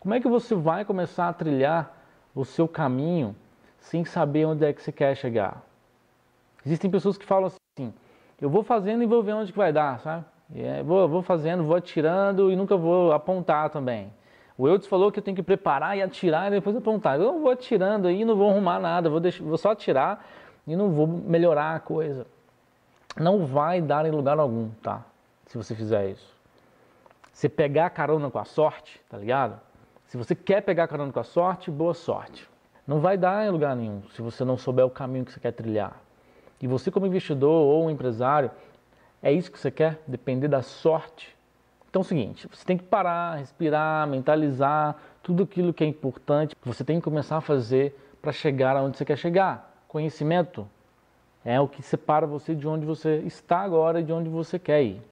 Como é que você vai começar a trilhar o seu caminho sem saber onde é que você quer chegar? Existem pessoas que falam assim, eu vou fazendo e vou ver onde que vai dar, sabe? É, vou, vou fazendo, vou atirando e nunca vou apontar também. O Eudes falou que eu tenho que preparar e atirar e depois apontar. Eu não vou atirando aí, não vou arrumar nada, vou, deixar, vou só atirar e não vou melhorar a coisa. Não vai dar em lugar algum, tá? Se você fizer isso. Você pegar carona com a sorte, tá ligado? Se você quer pegar carona com a sorte, boa sorte. Não vai dar em lugar nenhum se você não souber o caminho que você quer trilhar. E você, como investidor ou empresário, é isso que você quer? Depender da sorte então é o seguinte, você tem que parar, respirar, mentalizar tudo aquilo que é importante. Você tem que começar a fazer para chegar aonde você quer chegar. Conhecimento é o que separa você de onde você está agora e de onde você quer ir.